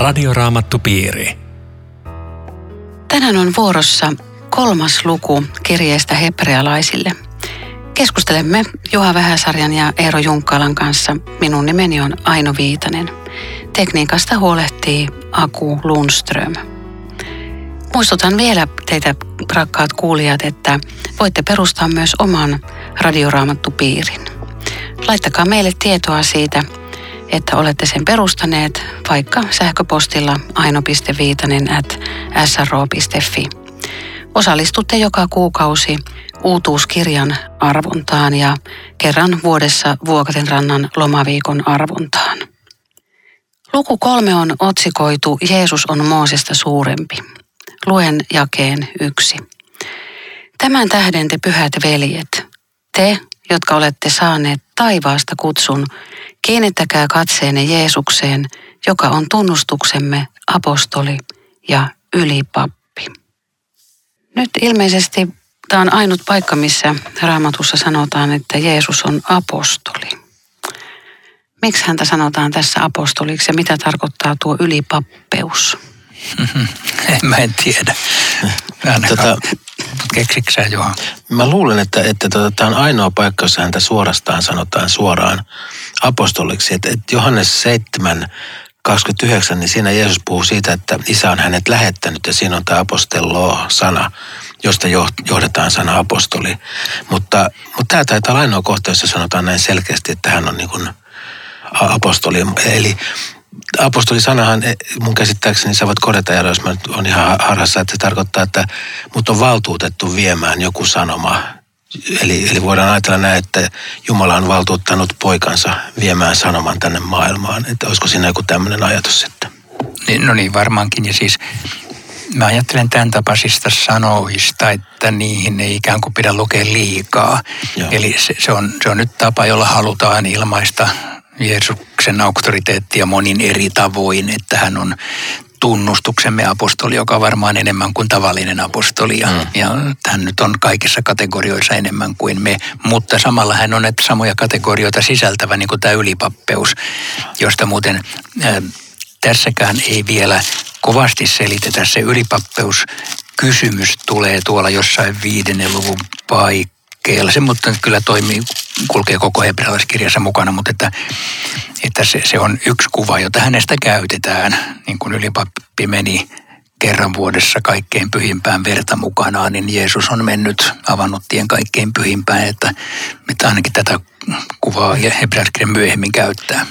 Radioraamattupiiri. Tänään on vuorossa kolmas luku kirjeestä hebrealaisille. Keskustelemme Juha Vähäsarjan ja Eero Junkkalan kanssa. Minun nimeni on Aino Viitanen. Tekniikasta huolehtii Aku Lundström. Muistutan vielä teitä, rakkaat kuulijat, että voitte perustaa myös oman radioraamattupiirin. Laittakaa meille tietoa siitä, että olette sen perustaneet vaikka sähköpostilla aino.viitanen at sro.fi. Osallistutte joka kuukausi uutuuskirjan arvontaan ja kerran vuodessa Vuokaten rannan lomaviikon arvontaan. Luku kolme on otsikoitu Jeesus on Moosesta suurempi. Luen jakeen yksi. Tämän tähden te pyhät veljet, te, jotka olette saaneet taivaasta kutsun, kiinnittäkää katseenne Jeesukseen, joka on tunnustuksemme apostoli ja ylipappi. Nyt ilmeisesti tämä on ainut paikka, missä raamatussa sanotaan, että Jeesus on apostoli. Miksi häntä sanotaan tässä apostoliksi ja mitä tarkoittaa tuo ylipappeus? Mä en tiedä. Tota, Keksitkö sä, Juha? Mä luulen, että, että tota, tämä on ainoa paikka, jossa häntä suorastaan sanotaan suoraan apostoliksi. Että, että Johannes 7, 29, niin siinä Jeesus puhuu siitä, että isä on hänet lähettänyt ja siinä on tämä apostello-sana, josta johdetaan sana apostoli. Mutta, mutta tämä taitaa olla ainoa kohta, jossa sanotaan näin selkeästi, että hän on niin kuin apostoli. Eli apostolisanahan eh, mun käsittääkseni sä voit korjata, jos mä nyt on ihan harhassa, että se tarkoittaa, että mut on valtuutettu viemään joku sanoma. Eli, eli voidaan ajatella näin, että Jumala on valtuuttanut poikansa viemään sanoman tänne maailmaan. Että olisiko siinä joku tämmöinen ajatus sitten? Niin, no niin, varmaankin. Ja siis mä ajattelen tämän tapaisista sanoista, että niihin ei ikään kuin pidä lukea liikaa. Joo. Eli se, se, on, se on nyt tapa, jolla halutaan ilmaista Jeesuksen auktoriteettia monin eri tavoin, että hän on tunnustuksemme apostoli, joka on varmaan enemmän kuin tavallinen apostoli. Ja, mm. ja hän nyt on kaikissa kategorioissa enemmän kuin me, mutta samalla hän on näitä samoja kategorioita sisältävä, niin kuin tämä ylipappeus, josta muuten äh, tässäkään ei vielä kovasti selitetä. Se ylipappeus kysymys tulee tuolla jossain viidennen luvun paikka liikkeellä. Se mutta kyllä toimii, kulkee koko hebrealaiskirjassa mukana, mutta että, että se, se on yksi kuva, jota hänestä käytetään, niin kuin ylipappi meni kerran vuodessa kaikkein pyhimpään verta mukanaan, niin Jeesus on mennyt, avannut tien kaikkein pyhimpään, että, että ainakin tätä kuvaa hebrealaiskirja myöhemmin käyttää.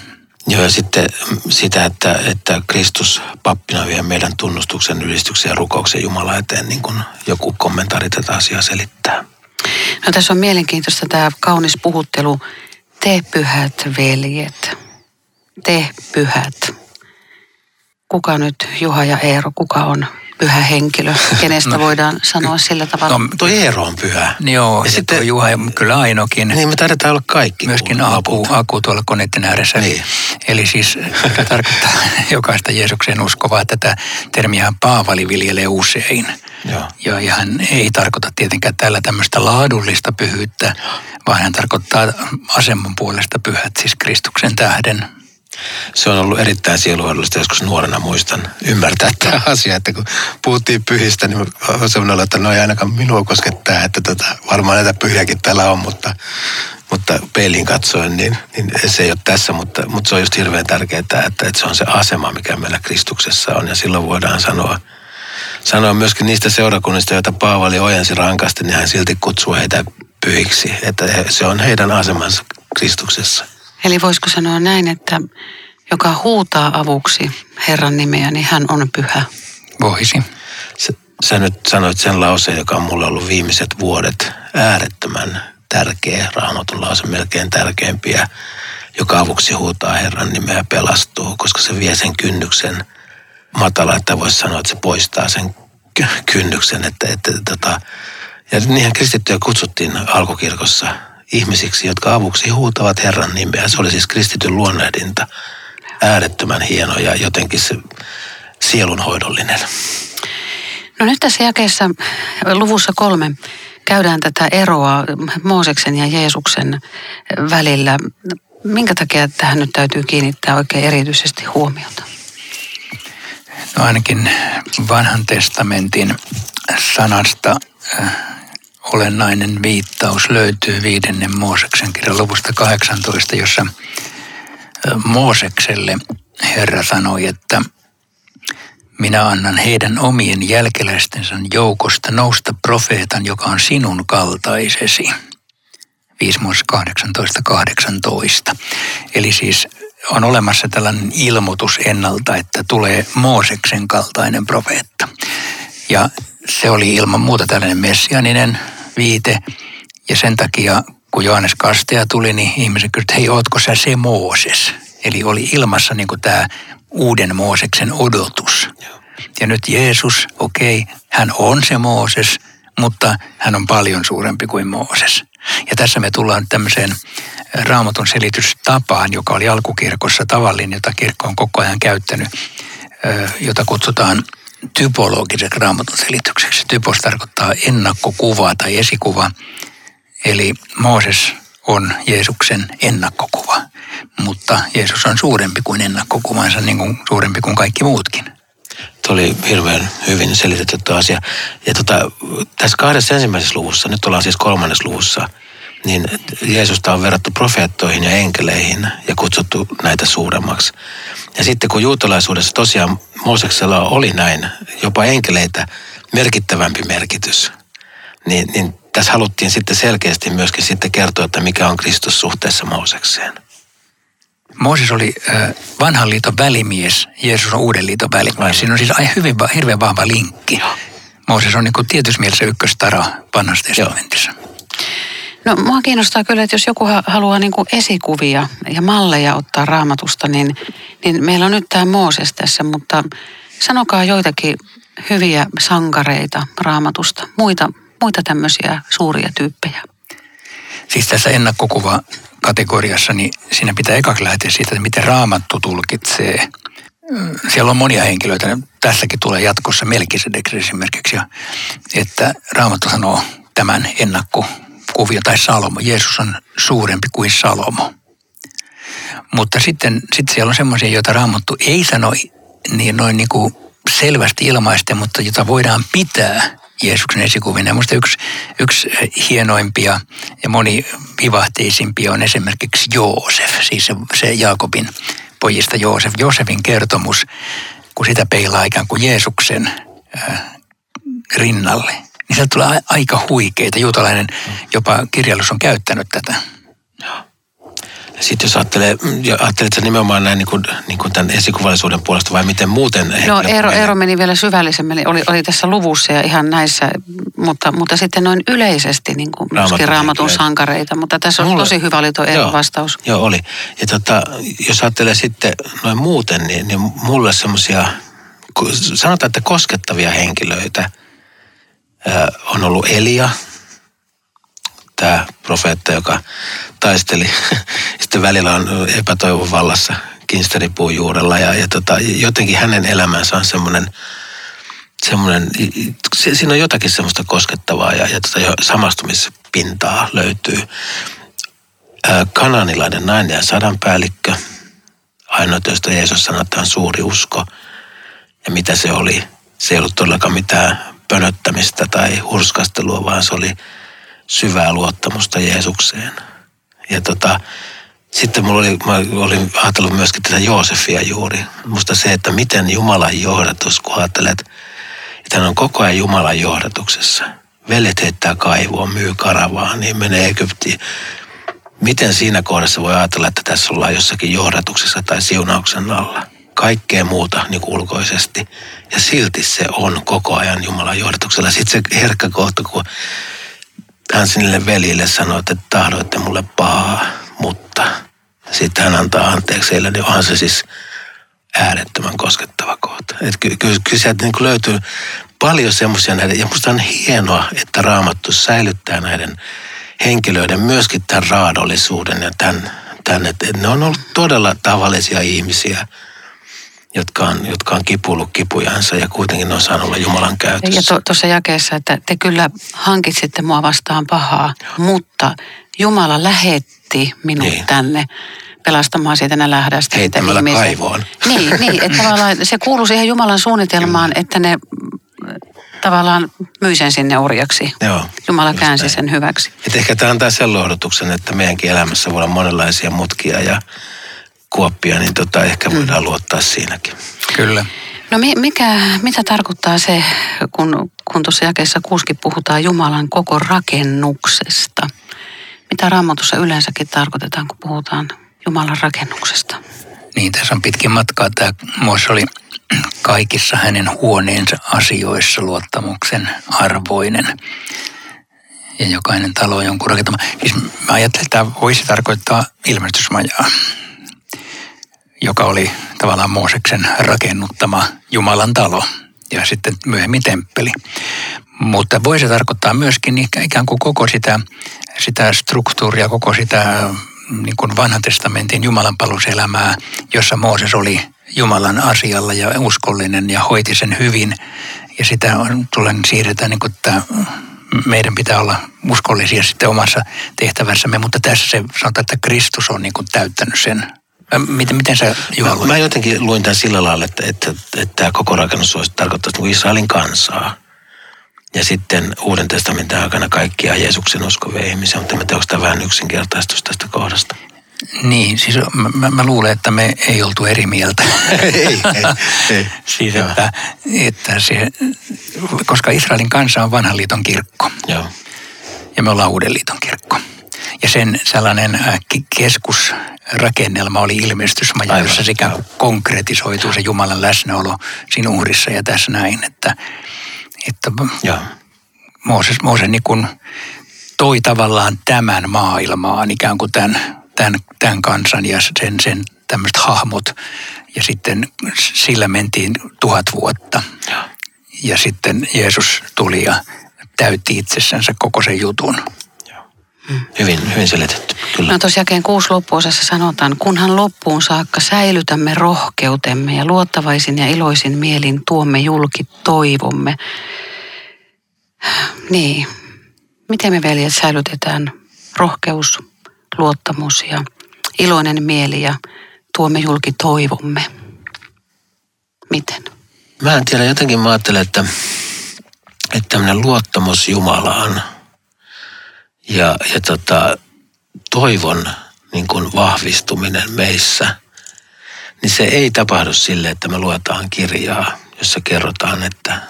Joo, ja sitten sitä, että, että Kristus pappina vie meidän tunnustuksen, ylistyksen ja rukouksen Jumala eteen, niin kuin joku kommentaari tätä asiaa selittää. No tässä on mielenkiintoista tämä kaunis puhuttelu. Te pyhät veljet. Te pyhät. Kuka nyt, Juha ja Eero, kuka on pyhä henkilö, kenestä no, voidaan sanoa sillä tavalla? No, tuo Eero on pyhä. Joo, ja, ja sitten Juha ja kyllä Ainokin. Niin, me taidetaan olla kaikki. Myöskin Aku, Aku tuolla koneiden ääressä. Niin. Eli siis tarkoittaa jokaista Jeesuksen uskovaa, että tätä termiä Paavali viljelee usein. Joo. Ja, ja hän ei tarkoita tietenkään tällä tämmöistä laadullista pyhyyttä, vaan hän tarkoittaa aseman puolesta pyhät, siis Kristuksen tähden. Se on ollut erittäin sieluhoidollista, joskus nuorena muistan ymmärtää tämä asia, että kun puhuttiin pyhistä, niin on sellainen että no ei ainakaan minua koskettaa, että tota, varmaan näitä pyhiäkin täällä on, mutta, mutta peiliin katsoen, niin, niin se ei ole tässä, mutta, mutta se on just hirveän tärkeää, että, että se on se asema, mikä meillä Kristuksessa on, ja silloin voidaan sanoa, sanoa myöskin niistä seurakunnista, joita Paavali ojensi rankasti, niin hän silti kutsuu heitä pyhiksi. Että se on heidän asemansa Kristuksessa. Eli voisiko sanoa näin, että joka huutaa avuksi Herran nimeä, niin hän on pyhä? Voisi. Sä, sä nyt sanoit sen lauseen, joka on mulle ollut viimeiset vuodet äärettömän tärkeä, raamatun lause melkein tärkeimpiä, joka avuksi huutaa Herran nimeä ja pelastuu, koska se vie sen kynnyksen – matala, että voisi sanoa, että se poistaa sen kynnyksen. Että, että, että, tota, ja niinhän kristittyjä kutsuttiin alkukirkossa ihmisiksi, jotka avuksi huutavat Herran nimeä. Se oli siis kristityn luonnehdinta. Äärettömän hieno ja jotenkin se sielunhoidollinen. No nyt tässä jakeessa luvussa kolme käydään tätä eroa Mooseksen ja Jeesuksen välillä. Minkä takia tähän nyt täytyy kiinnittää oikein erityisesti huomiota? No ainakin vanhan testamentin sanasta äh, olennainen viittaus löytyy viidennen Mooseksen kirjan luvusta 18, jossa Moosekselle Herra sanoi, että minä annan heidän omien jälkeläistensä joukosta nousta profeetan, joka on sinun kaltaisesi. 5 18, 18. Eli siis on olemassa tällainen ilmoitus ennalta, että tulee Mooseksen kaltainen profeetta. Ja se oli ilman muuta tällainen messianinen viite. Ja sen takia, kun Johannes Kasteja tuli, niin ihmiset kysyivät, hei, ootko sä se Mooses? Eli oli ilmassa niin kuin tämä uuden Mooseksen odotus. Ja nyt Jeesus, okei, okay, hän on se Mooses, mutta hän on paljon suurempi kuin Mooses. Ja tässä me tullaan tämmöiseen raamatun selitystapaan, joka oli alkukirkossa tavallinen, jota kirkko on koko ajan käyttänyt, jota kutsutaan typologiseksi raamatun selitykseksi. Typos tarkoittaa ennakkokuvaa tai esikuva. Eli Mooses on Jeesuksen ennakkokuva, mutta Jeesus on suurempi kuin ennakkokuvansa, niin kuin suurempi kuin kaikki muutkin. Tuo oli hirveän hyvin selitetty asia. Ja tota, tässä kahdessa ensimmäisessä luvussa, nyt ollaan siis kolmannessa luvussa, niin Jeesusta on verrattu profeettoihin ja enkeleihin ja kutsuttu näitä suuremmaksi. Ja sitten kun juutalaisuudessa tosiaan Mooseksella oli näin, jopa enkeleitä merkittävämpi merkitys, niin, niin tässä haluttiin sitten selkeästi myöskin sitten kertoa, että mikä on Kristus suhteessa Moosekseen. Mooses oli vanhan liiton välimies, Jeesus on uuden liiton välimies. Aivan. Siinä on siis hyvin, hirveän vahva linkki. Joo. Mooses on niin tietyssä mielessä ykköstara vanhassa testamentissa. No mua kiinnostaa kyllä, että jos joku haluaa niin kuin esikuvia ja malleja ottaa raamatusta, niin, niin meillä on nyt tämä Mooses tässä, mutta sanokaa joitakin hyviä sankareita raamatusta, muita, muita tämmöisiä suuria tyyppejä. Siis tässä ennakkokuva kategoriassa, niin siinä pitää ekaksi lähteä siitä, että miten raamattu tulkitsee. Siellä on monia henkilöitä, tässäkin tulee jatkossa Melkisedeksi esimerkiksi, että raamattu sanoo tämän ennakkokuvio tai Salomo. Jeesus on suurempi kuin Salomo. Mutta sitten, sitten siellä on semmoisia, joita raamattu ei sano niin noin niin kuin selvästi ilmaisten, mutta jota voidaan pitää Jeesuksen esikuvina. Minusta yksi, yksi hienoimpia ja moni vivahteisimpia on esimerkiksi Joosef, siis se, se Jaakobin pojista Joosef. Joosefin kertomus, kun sitä peilaa ikään kuin Jeesuksen äh, rinnalle, niin sieltä tulee aika huikeita. Juutalainen jopa kirjallisuus on käyttänyt tätä. Sitten jos ajattelee, ajattelet sä nimenomaan näin niin kuin, niin kuin tämän esikuvallisuuden puolesta vai miten muuten? No Eero, Eero meni vielä syvällisemmin, oli, oli tässä luvussa ja ihan näissä, mutta, mutta sitten noin yleisesti niin kuin myöskin raamatun sankareita, mutta tässä on tosi hyvä oli tuo Eero vastaus. Joo, oli. Ja tota, jos ajattelee sitten noin muuten, niin, niin mulle semmoisia, sanotaan, että koskettavia henkilöitä on ollut Elia, tämä profeetta, joka taisteli. Sitten välillä on epätoivon vallassa kinstaripuun juurella ja, ja tota, jotenkin hänen elämänsä on semmoinen, semmoinen siinä on jotakin semmoista koskettavaa ja, ja tota, samastumispintaa löytyy. kananilainen nainen ja sadanpäällikkö, ainoa josta Jeesus on suuri usko. Ja mitä se oli? Se ei ollut todellakaan mitään pönöttämistä tai hurskastelua, vaan se oli syvää luottamusta Jeesukseen. Ja tota, sitten mulla oli, mä olin ajatellut myöskin tätä Joosefia juuri. Musta se, että miten Jumalan johdatus, kun ajattelet, että hän on koko ajan Jumalan johdatuksessa. Veljet heittää kaivoa, myy karavaa, niin menee Egyptiin. Miten siinä kohdassa voi ajatella, että tässä ollaan jossakin johdatuksessa tai siunauksen alla? Kaikkea muuta niin ulkoisesti. Ja silti se on koko ajan Jumalan johdatuksella. Sitten se herkkä kohta, kun hän sinille veljille sanoi, että tahdoitte mulle pahaa, mutta sitten hän antaa anteeksi heille, niin onhan se siis äärettömän koskettava kohta. Että ky- kyllä sieltä niin löytyy paljon semmoisia näiden, ja musta on hienoa, että Raamattu säilyttää näiden henkilöiden myöskin tämän raadollisuuden ja tämän, tämän että ne on ollut todella tavallisia ihmisiä, jotka on, jotka on kipullut kipujansa ja kuitenkin ne on saanut olla Jumalan käytössä. Ja tuossa to, jakeessa, että te kyllä hankitsitte mua vastaan pahaa, mutta Jumala lähetti minut niin. tänne pelastamaan siitä nälähdästä. Heittämällä kaivoon. Niin, niin, että tavallaan se kuuluu siihen Jumalan suunnitelmaan, että ne tavallaan myi sen sinne orjaksi. Joo, Jumala käänsi näin. sen hyväksi. Et ehkä tämä antaa sen lohdutuksen, että meidänkin elämässä voi olla monenlaisia mutkia ja kuoppia, niin tota, ehkä voidaan luottaa siinäkin. Kyllä. No mi- mikä, mitä tarkoittaa se, kun, kun tuossa jakeessa kuuskin puhutaan Jumalan koko rakennuksesta? Mitä raamatussa yleensäkin tarkoitetaan, kun puhutaan Jumalan rakennuksesta? Niin, tässä on pitkin matkaa. Tämä Mooses oli kaikissa hänen huoneensa asioissa luottamuksen arvoinen. Ja jokainen talo on jonkun rakentama. Siis mä ajattelin, että tämä voisi tarkoittaa ilmestysmajaa, joka oli tavallaan Mooseksen rakennuttama Jumalan talo ja sitten myöhemmin temppeli. Mutta voisi tarkoittaa myöskin ikään kuin koko sitä, sitä struktuuria, koko sitä niin kuin vanhan testamentin Jumalan paluselämää, jossa Mooses oli Jumalan asialla ja uskollinen ja hoiti sen hyvin. Ja sitä on, tulen siirretään, niin kuin, että meidän pitää olla uskollisia sitten omassa tehtävässämme, mutta tässä se sanotaan, että Kristus on niin kuin täyttänyt sen. Miten, miten sä Juha Mä, mä jotenkin luin tämän sillä lailla, että, että, että tämä koko rakennus olisi tarkoittaa niin Israelin kansaa. Ja sitten Uuden testamentin aikana kaikkia Jeesuksen uskovia ihmisiä, mutta mä onko tämä vähän yksinkertaistus tästä kohdasta. Niin, siis mä, mä, mä luulen, että me ei oltu eri mieltä. ei, ei, ei. Siis Joo. että, että se, koska Israelin kansa on vanhan liiton kirkko Joo, ja me ollaan uuden liiton kirkko. Ja sen sellainen äh, keskusrakennelma oli ilmestysmaja, Aivan, jossa se ikään kuin joo. konkretisoituu se Jumalan läsnäolo siinä uhrissa ja tässä näin, että, että joo. Mooses, Mooses niin kuin toi tavallaan tämän maailmaan ikään kuin tämän, tämän, tämän kansan ja sen, sen tämmöiset hahmot. Ja sitten sillä mentiin tuhat vuotta. Joo. Ja sitten Jeesus tuli ja täytti itsessänsä koko sen jutun. Hyvin, hyvin selitetty, kyllä. No tuossa jakeen kuusi loppuosassa sanotaan, kunhan loppuun saakka säilytämme rohkeutemme ja luottavaisin ja iloisin mielin tuomme julki toivomme. Niin, miten me veljet säilytetään rohkeus, luottamus ja iloinen mieli ja tuomme julki toivomme? Miten? Mä en tiedä, jotenkin mä ajattelen, että, että tämmöinen luottamus Jumalaan ja, ja tota, toivon niin kuin vahvistuminen meissä, niin se ei tapahdu sille, että me luetaan kirjaa, jossa kerrotaan, että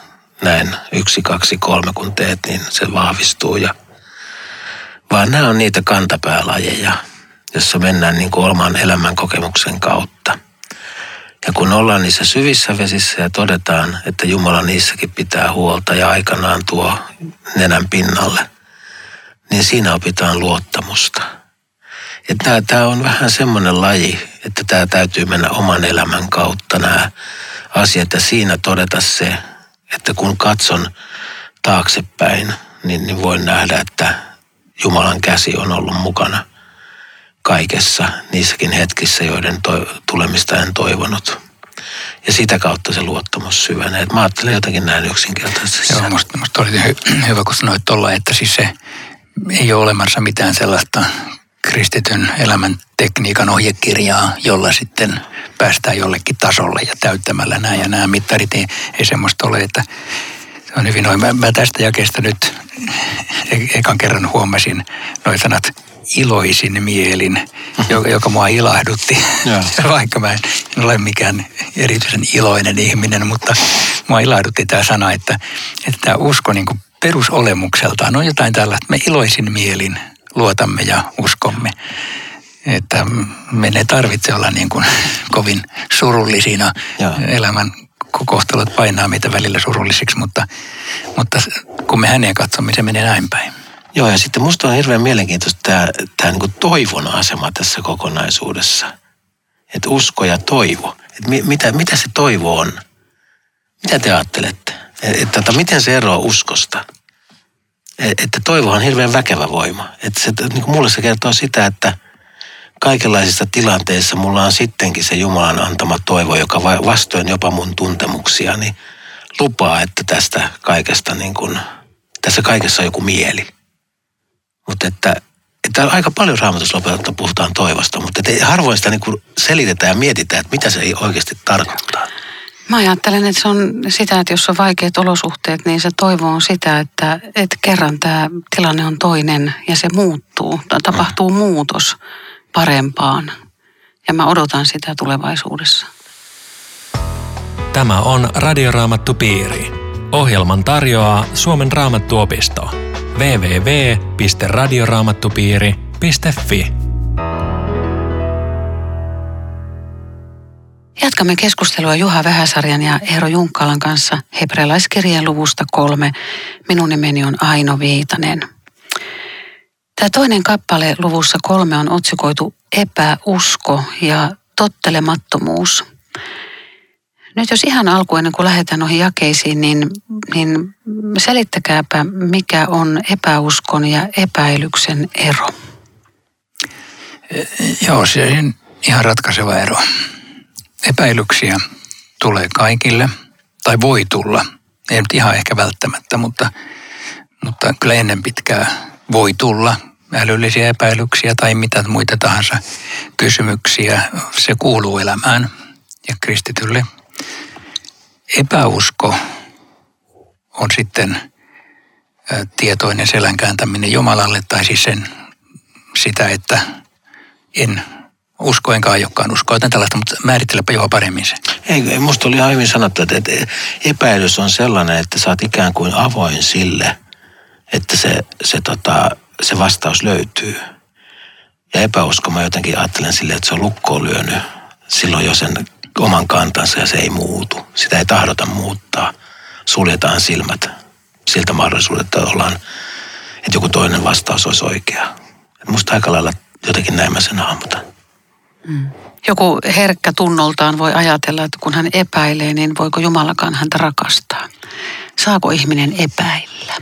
näin yksi, kaksi, kolme kun teet, niin se vahvistuu. Ja, vaan nämä on niitä kantapäälajeja, jossa mennään niin kuin oman elämän kokemuksen kautta. Ja kun ollaan niissä syvissä vesissä ja todetaan, että Jumala niissäkin pitää huolta ja aikanaan tuo nenän pinnalle, niin siinä opitaan luottamusta. Että tämä on vähän semmoinen laji, että tämä täytyy mennä oman elämän kautta nämä asiat ja siinä todeta se, että kun katson taaksepäin, niin, niin voin nähdä, että Jumalan käsi on ollut mukana kaikessa niissäkin hetkissä, joiden to- tulemista en toivonut. Ja sitä kautta se luottamus syvenee. Et mä ajattelen jotenkin näin yksinkertaisesti. Joo, musta, musta oli hy, hyvä, kun sanoit tuolla, että siis se ei ole olemassa mitään sellaista kristityn elämän tekniikan ohjekirjaa, jolla sitten päästään jollekin tasolle ja täyttämällä nämä ja nämä mittarit ei, ei semmoista ole, että se on hyvin noin. Mä, mä tästä jakeesta nyt e- ekan kerran huomasin noin sanat iloisin mielin, joka, joka mua ilahdutti. Vaikka mä en ole mikään erityisen iloinen ihminen, mutta mua ilahdutti tämä sana, että, että tämä usko niin kuin perusolemukseltaan on jotain tällaista. Me iloisin mielin luotamme ja uskomme. Että me ei tarvitse olla niin kuin kovin surullisina. Joo. Elämän kohtalot painaa meitä välillä surullisiksi, mutta, mutta kun me häneen katsomme, se menee näin päin. Joo, ja sitten musta on hirveän mielenkiintoista tämä, tämä niin toivon asema tässä kokonaisuudessa. Että usko ja toivo. Että mi, mitä, mitä se toivo on? Mitä te ajattelette? Että, että, että miten se eroaa uskosta? Et- Että toivo on hirveän väkevä voima. Että se, niin kuin mulle se kertoo sitä, että kaikenlaisissa tilanteissa mulla on sittenkin se Jumalan antama toivo, joka va- vastoin jopa mun tuntemuksia, niin lupaa, että tästä kaikesta niin kuin, tässä kaikessa on joku mieli. Mutta että, että aika paljon raamatussa puhutaan toivosta, mutta harvoin sitä niin selitetään ja mietitään, että mitä se ei oikeasti tarkoittaa. Mä ajattelen, että se on sitä, että jos on vaikeat olosuhteet, niin se toivo on sitä, että, että kerran tämä tilanne on toinen ja se muuttuu. Tapahtuu muutos parempaan. Ja mä odotan sitä tulevaisuudessa. Tämä on Radioraamattu Piiri. Ohjelman tarjoaa Suomen Raamattuopisto. www.radioraamattupiiri.fi Jatkamme keskustelua Juha Vähäsarjan ja Eero Junkkalan kanssa hebrealaiskirjeen luvusta kolme. Minun nimeni on Aino Viitanen. Tämä toinen kappale luvussa kolme on otsikoitu epäusko ja tottelemattomuus. Nyt jos ihan alkuun ennen kuin lähdetään noihin jakeisiin, niin, niin selittäkääpä, mikä on epäuskon ja epäilyksen ero. Joo, se on ihan ratkaiseva ero. Epäilyksiä tulee kaikille, tai voi tulla. Ei nyt ihan ehkä välttämättä, mutta, mutta kyllä ennen pitkää voi tulla älyllisiä epäilyksiä tai mitä muita tahansa kysymyksiä. Se kuuluu elämään ja kristitylle. Epäusko on sitten tietoinen selänkääntäminen Jumalalle tai siis sen, sitä, että en usko enkä aiokkaan uskoa. Joten tällaista, mutta määritelläpä jo paremmin se. Ei, musta oli ihan hyvin sanottu, että epäilys on sellainen, että sä oot ikään kuin avoin sille, että se, se, tota, se vastaus löytyy. Ja epäusko mä jotenkin ajattelen silleen, että se on lukkoon lyönyt silloin jo sen oman kantansa ja se ei muutu. Sitä ei tahdota muuttaa. Suljetaan silmät siltä mahdollisuudelta, että ollaan, että joku toinen vastaus olisi oikea. Musta aika lailla jotenkin näin mä sen hahmotan. Mm. Joku herkkä tunnoltaan voi ajatella, että kun hän epäilee, niin voiko Jumalakaan häntä rakastaa? Saako ihminen epäillä?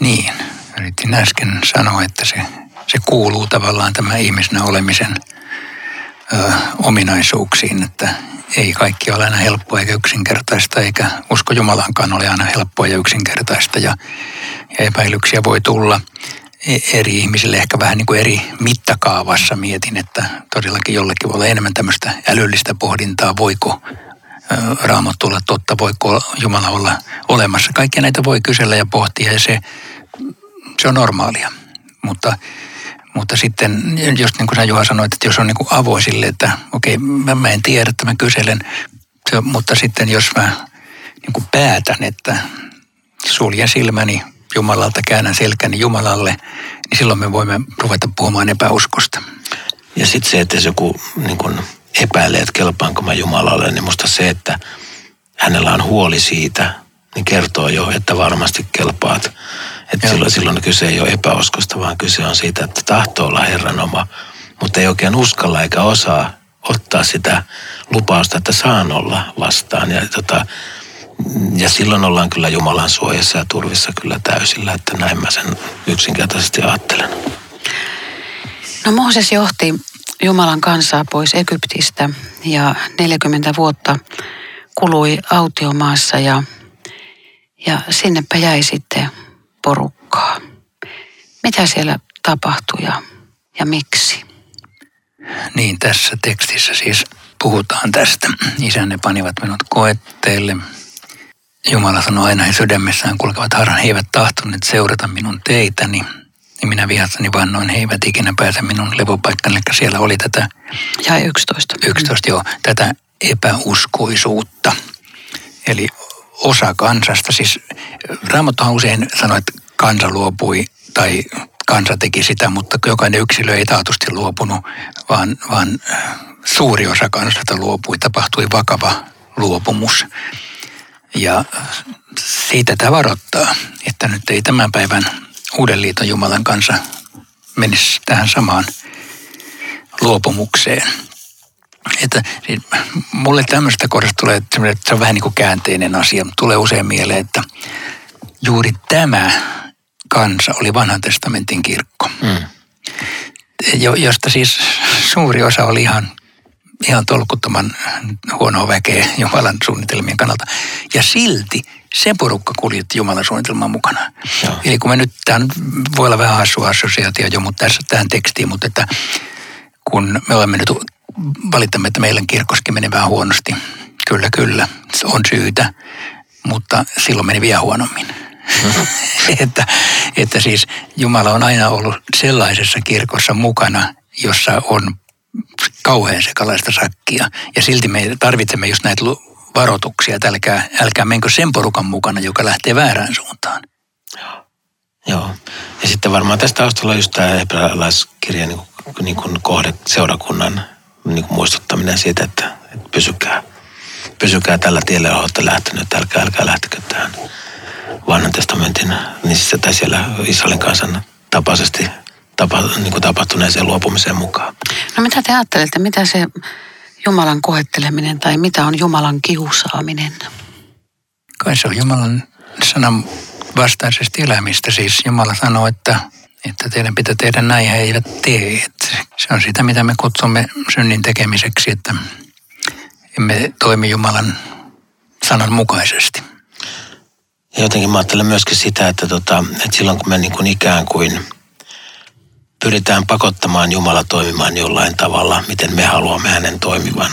Niin, yritin äsken sanoa, että se, se kuuluu tavallaan tämä ihmisenä olemisen ö, ominaisuuksiin, että ei kaikki ole aina helppoa eikä yksinkertaista, eikä usko Jumalaankaan ole aina helppoa ja yksinkertaista, ja, ja epäilyksiä voi tulla eri ihmisille ehkä vähän niin kuin eri mittakaavassa mietin, että todellakin jollekin voi olla enemmän tämmöistä älyllistä pohdintaa, voiko raamattu olla totta, voiko Jumala olla olemassa. Kaikkia näitä voi kysellä ja pohtia ja se, se on normaalia. Mutta, mutta sitten, just niin kuin sä Juha sanoit, että jos on niin kuin avoisille, että okei, mä, mä en tiedä, että mä kyselen, se, mutta sitten jos mä niin kuin päätän, että suljen silmäni Jumalalta, käännän selkäni Jumalalle, niin silloin me voimme ruveta puhumaan epäuskosta. Ja sitten se, että jos joku niin kun epäilee, että kelpaanko mä Jumalalle, niin musta se, että hänellä on huoli siitä, niin kertoo jo, että varmasti kelpaat. Että silloin, silloin kyse ei ole epäuskosta, vaan kyse on siitä, että tahtoo olla Herran oma, mutta ei oikein uskalla eikä osaa ottaa sitä lupausta, että saan olla vastaan. Ja tota, ja silloin ollaan kyllä Jumalan suojassa ja turvissa kyllä täysillä, että näin mä sen yksinkertaisesti ajattelen. No Mooses johti Jumalan kansaa pois Egyptistä ja 40 vuotta kului autiomaassa ja, ja sinnepä jäi sitten porukkaa. Mitä siellä tapahtui ja, ja miksi? Niin, tässä tekstissä siis puhutaan tästä. Isänne panivat minut koetteelle Jumala sanoi aina he sydämessään kulkevat harhan, he eivät tahtoneet seurata minun teitäni. Niin minä vihassani vannoin, he eivät ikinä pääse minun levopaikkani, eli siellä oli tätä... Ja 11. 11, joo, tätä epäuskoisuutta. Eli osa kansasta, siis Raamattuhan usein sanoi, että kansa luopui tai kansa teki sitä, mutta jokainen yksilö ei taatusti luopunut, vaan, vaan suuri osa kansasta luopui, tapahtui vakava luopumus. Ja siitä tämä varoittaa, että nyt ei tämän päivän uuden liiton Jumalan kanssa menisi tähän samaan luopumukseen. Että siis mulle tämmöistä kohdasta tulee, että se on vähän niin kuin käänteinen asia. Tulee usein mieleen, että juuri tämä kansa oli vanhan testamentin kirkko. Mm. josta siis suuri osa oli ihan ihan tolkuttoman huonoa väkeä Jumalan suunnitelmien kannalta. Ja silti se porukka kuljetti Jumalan suunnitelman mukana. Joo. Eli kun me nyt, tämä voi olla vähän hassu assosiaatio jo, mutta tässä tähän tekstiin, mutta että kun me olemme nyt valittamme, että meidän kirkoskin meni vähän huonosti. Kyllä, kyllä, se on syytä, mutta silloin meni vielä huonommin. että, että siis Jumala on aina ollut sellaisessa kirkossa mukana, jossa on kauhean sekalaista sakkia. Ja silti me tarvitsemme just näitä varoituksia, että älkää, älkää menkö sen porukan mukana, joka lähtee väärään suuntaan. Joo. Ja sitten varmaan tästä taustalla on just tämä hebrealaiskirja niin niin kuin kohde seurakunnan niin kuin muistuttaminen siitä, että, että pysykää, pysykää tällä tiellä, johon olette lähtenyt, älkää, älkää lähtekö tähän vanhan testamentin, niin se, tai siellä Israelin kansan tapaisesti tapa, niin kuin tapahtuneeseen luopumiseen mukaan. No mitä te ajattelette, mitä se Jumalan koetteleminen tai mitä on Jumalan kiusaaminen? Kai se on Jumalan sanan vastaisesti elämistä. Siis Jumala sanoo, että, että teidän pitää tehdä näin, he eivät tee. Että se on sitä, mitä me kutsumme synnin tekemiseksi, että emme toimi Jumalan sanan mukaisesti. Ja jotenkin mä ajattelen myöskin sitä, että, tota, että silloin kun me niin kuin ikään kuin pyritään pakottamaan Jumala toimimaan jollain tavalla, miten me haluamme hänen toimivan,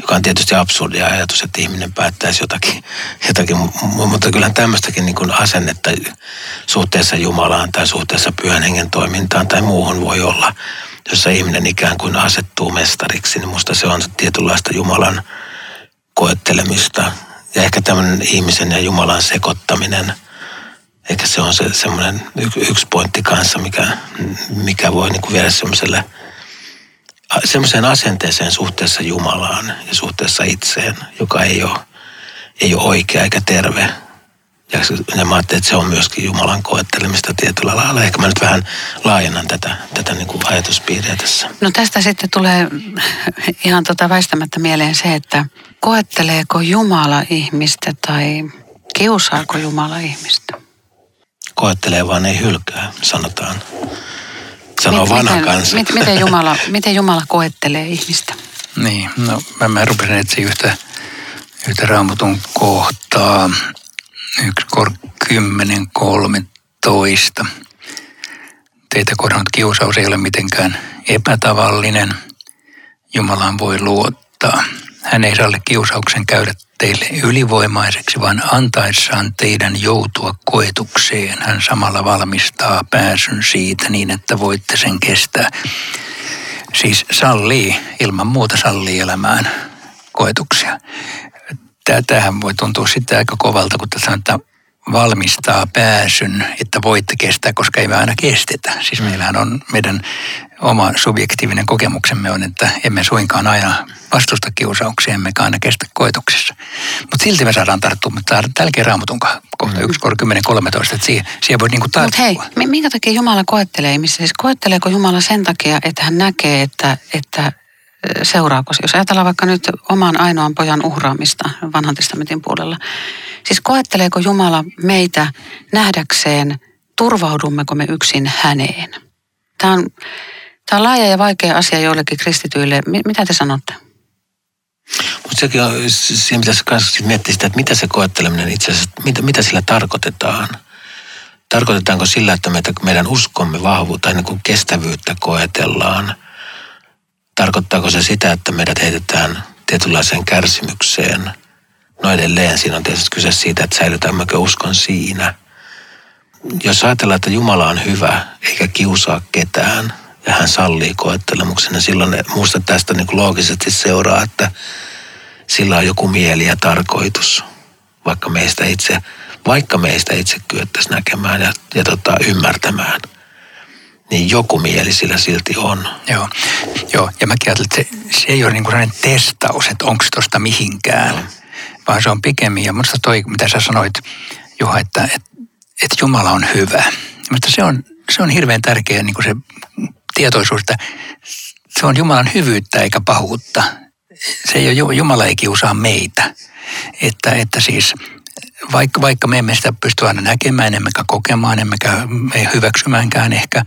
joka on tietysti absurdia ajatus, että ihminen päättäisi jotakin, jotakin mutta kyllä tämmöistäkin niin kuin asennetta suhteessa Jumalaan tai suhteessa pyhän hengen toimintaan tai muuhun voi olla, jossa ihminen ikään kuin asettuu mestariksi, niin musta se on tietynlaista Jumalan koettelemista. Ja ehkä tämmöinen ihmisen ja Jumalan sekoittaminen, ehkä se on se semmoinen yksi pointti kanssa, mikä, mikä voi niin kuin viedä semmoiselle semmoiseen asenteeseen suhteessa Jumalaan ja suhteessa itseen, joka ei ole, ei ole oikea eikä terve. Ja, ja mä ajattelin, että se on myöskin Jumalan koettelemista tietyllä lailla. Ehkä mä nyt vähän laajennan tätä, tätä niin kuin ajatuspiiriä tässä. No tästä sitten tulee ihan tota väistämättä mieleen se, että koetteleeko Jumala ihmistä tai kiusaako Jumala ihmistä? Koettelee vaan ei hylkää, sanotaan. Sanoo Mit- vanha miten, kansa. mit- miten, Jumala, miten Jumala koettelee ihmistä? Niin, no mä, mä rupesin etsiä yhtä, yhtä raamatun kohtaa. Yksi kor 10, 13. Teitä kohdannut kiusaus ei ole mitenkään epätavallinen. Jumalaan voi luottaa. Hän ei salli kiusauksen käydä teille ylivoimaiseksi, vaan antaessaan teidän joutua koetukseen. Hän samalla valmistaa pääsyn siitä niin, että voitte sen kestää. Siis sallii, ilman muuta sallii elämään koetuksia. Tämähän voi tuntua sitten aika kovalta, kun tässä sanotaan, valmistaa pääsyn, että voitte kestää, koska ei me aina kestetä. Siis meillähän on meidän oma subjektiivinen kokemuksemme on, että emme suinkaan aina vastusta kiusauksia, emmekä aina kestä koetuksissa. Mutta silti me saadaan tarttua, mutta tälläkin raamatun kohta 1, 10, 13, että siihen, siihen voi niinku Mutta tarttua. hei, mi- minkä takia Jumala koettelee ihmistä? Siis koetteleeko Jumala sen takia, että hän näkee, että, että seuraako se? Jos ajatellaan vaikka nyt oman ainoan pojan uhraamista vanhan testamentin puolella. Siis koetteleeko Jumala meitä nähdäkseen, turvaudummeko me yksin häneen? Tämä on, tämä on laaja ja vaikea asia joillekin kristityille. Mi- mitä te sanotte? Mutta sekin on, siinä pitäisi myös miettiä sitä, että mitä se koetteleminen itse asiassa, mitä, mitä sillä tarkoitetaan. Tarkoitetaanko sillä, että meitä, meidän uskomme vahvuutta, niin kuin kestävyyttä koetellaan? Tarkoittaako se sitä, että meidät heitetään tietynlaiseen kärsimykseen? No edelleen siinä on tietysti kyse siitä, että säilytämmekö uskon siinä. Jos ajatellaan, että Jumala on hyvä eikä kiusaa ketään ja hän sallii koettelemuksen, niin silloin muusta tästä niin loogisesti seuraa, että sillä on joku mieli ja tarkoitus, vaikka meistä itse, vaikka meistä itse kyettäisiin näkemään ja, ja tota, ymmärtämään, niin joku mieli sillä silti on. Joo, joo. ja mäkin ajattelen, että se, se ei ole niin kuin sellainen testaus, että onko tuosta mihinkään, vaan se on pikemmin, ja minusta toi, mitä sä sanoit, Juha, että, että, että Jumala on hyvä. Mutta se on, se on hirveän tärkeä niin kuin se tietoisuus, että se on Jumalan hyvyyttä eikä pahuutta. Se ei ole, Jumala ei kiusaa meitä. Että, että siis vaikka, vaikka me emme sitä pysty aina näkemään, emmekä kokemaan, emmekä me hyväksymäänkään ehkä,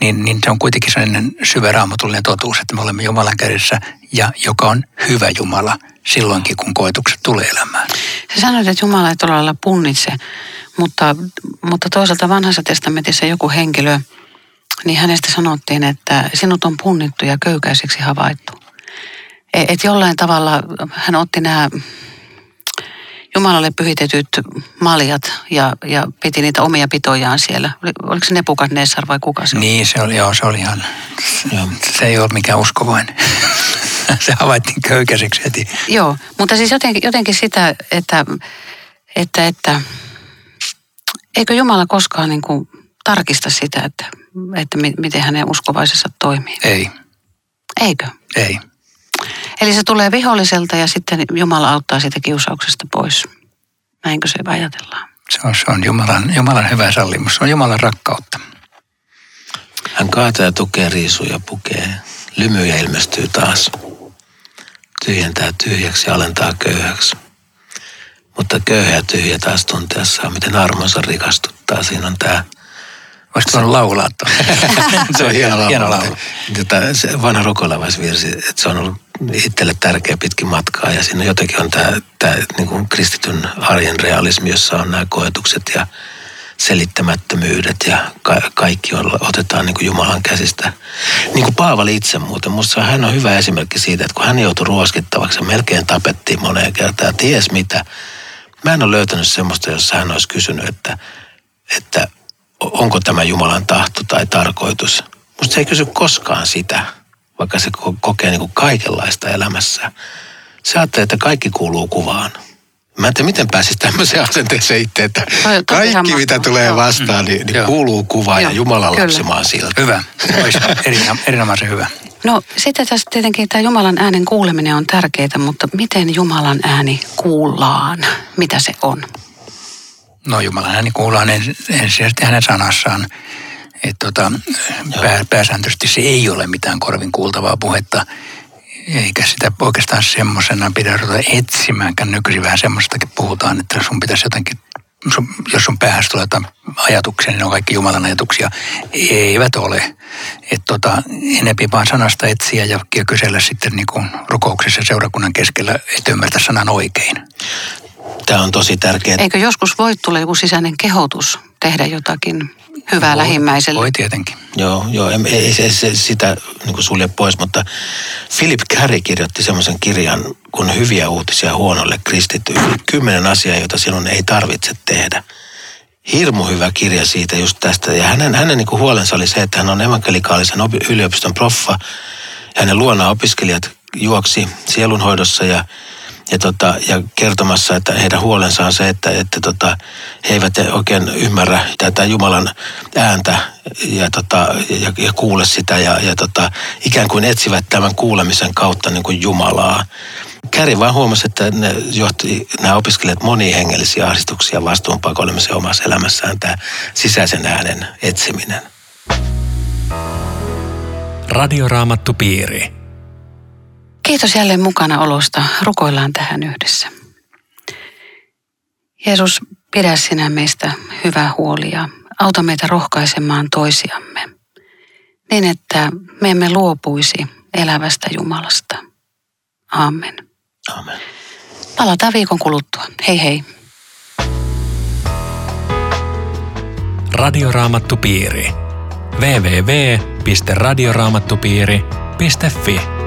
niin, niin se on kuitenkin sellainen syvä raamatullinen totuus, että me olemme Jumalan kädessä ja joka on hyvä Jumala silloinkin, kun koetukset tulee elämään. Sä sanoit, että Jumala ei todella punnitse, mutta, mutta toisaalta vanhassa testamentissa joku henkilö, niin hänestä sanottiin, että sinut on punnittu ja köykäiseksi havaittu. E, että jollain tavalla hän otti nämä Jumalalle pyhitetyt maljat ja, ja piti niitä omia pitojaan siellä. Oliko se Nebukadnessar vai kuka se Niin, se oli, joo, se oli ihan, se ei ole mikään uskovainen. se havaittiin köykäiseksi heti. Joo, mutta siis jotenkin, jotenkin sitä, että, että, että eikö Jumala koskaan niin kuin tarkista sitä, että, että miten hänen uskovaisensa toimii? Ei. Eikö? Ei. Eli se tulee viholliselta ja sitten Jumala auttaa sitä kiusauksesta pois. Näinkö se ajatellaan? Se on, se on Jumalan, Jumalan hyvä sallimus. Se on Jumalan rakkautta. Hän kaataa ja tukee riisuja, pukee. Lymyjä ilmestyy taas. Tyhjentää tyhjäksi ja alentaa köyhäksi. Mutta köyhä ja tyhjä taas tunteessaan, miten armonsa rikastuttaa. Siinä on tämä Voisitko voinut laulaa Se on hieno hieno laulu. Tätä, se vanha rukolaavaisvirsi, että se on ollut itselle tärkeä pitkin matkaa ja siinä jotenkin on tämä, tämä niin kuin kristityn arjen realismi, jossa on nämä koetukset ja selittämättömyydet ja ka- kaikki on, otetaan niin kuin Jumalan käsistä. Niin kuin Paavali itse muuten, musta hän on hyvä esimerkki siitä, että kun hän joutui ruoskittavaksi ja melkein tapettiin moneen kertaan, ties mitä. Mä en ole löytänyt semmoista, jossa hän olisi kysynyt, että, että onko tämä Jumalan tahto tai tarkoitus. Musta se ei kysy koskaan sitä, vaikka se kokee niin kuin kaikenlaista elämässä. Se ajattelee, että kaikki kuuluu kuvaan. Mä en tiedä, miten pääsisi tämmöiseen asenteeseen itse, että kaikki mitä tulee vastaan, niin, niin kuuluu kuvaan ja Jumalan lapsimaan siltä. Hyvä, erinomaisen hyvä. No sitten tässä tietenkin tämä Jumalan äänen kuuleminen on tärkeää, mutta miten Jumalan ääni kuullaan? Mitä se on? No Jumalan ääni kuullaan ensisijaisesti hänen sanassaan. Että tota, pää, pääsääntöisesti se ei ole mitään korvin kuultavaa puhetta, eikä sitä oikeastaan semmoisena pidä ruveta etsimäänkään. Nykyisin vähän semmoistakin puhutaan, että sun pitäisi jotenkin, sun, jos sun päähän tulee jotain ajatuksia, niin ne on kaikki Jumalan ajatuksia. Eivät ole. Että tota, enempi vaan sanasta etsiä ja, kysellä sitten niin kuin rukouksessa seurakunnan keskellä, että ymmärtä sanan oikein. Tämä on tosi tärkeää. Eikö joskus voi tulla joku sisäinen kehotus tehdä jotakin hyvää voi, lähimmäiselle? Voi tietenkin. Joo, joo ei, ei se, se, sitä niin kuin sulje pois, mutta Philip Carey kirjoitti semmoisen kirjan kun hyviä uutisia huonolle kristityille. Kymmenen asiaa, joita sinun ei tarvitse tehdä. Hirmu hyvä kirja siitä just tästä. Ja hänen, hänen niin kuin huolensa oli se, että hän on evankelikaalisen yliopiston proffa. Ja hänen luona opiskelijat juoksi sielunhoidossa ja ja, tota, ja kertomassa, että heidän huolensa on se, että, että tota, he eivät oikein ymmärrä tätä Jumalan ääntä ja, tota, ja, ja kuule sitä ja, ja tota, ikään kuin etsivät tämän kuulemisen kautta niin kuin Jumalaa. Käri vaan huomasi, että ne johti nämä opiskelijat moniin hengellisiä ahdistuksia vastuunpakoilemisen omassa elämässään tämä sisäisen äänen etsiminen. Radioraamattu piiri. Kiitos jälleen mukana olosta. Rukoillaan tähän yhdessä. Jeesus, pidä sinä meistä hyvää huoli ja auta meitä rohkaisemaan toisiamme niin, että me emme luopuisi elävästä Jumalasta. Amen. Amen. Palataan viikon kuluttua. Hei hei. Radioraamattupiiri. www.radioraamattupiiri.fi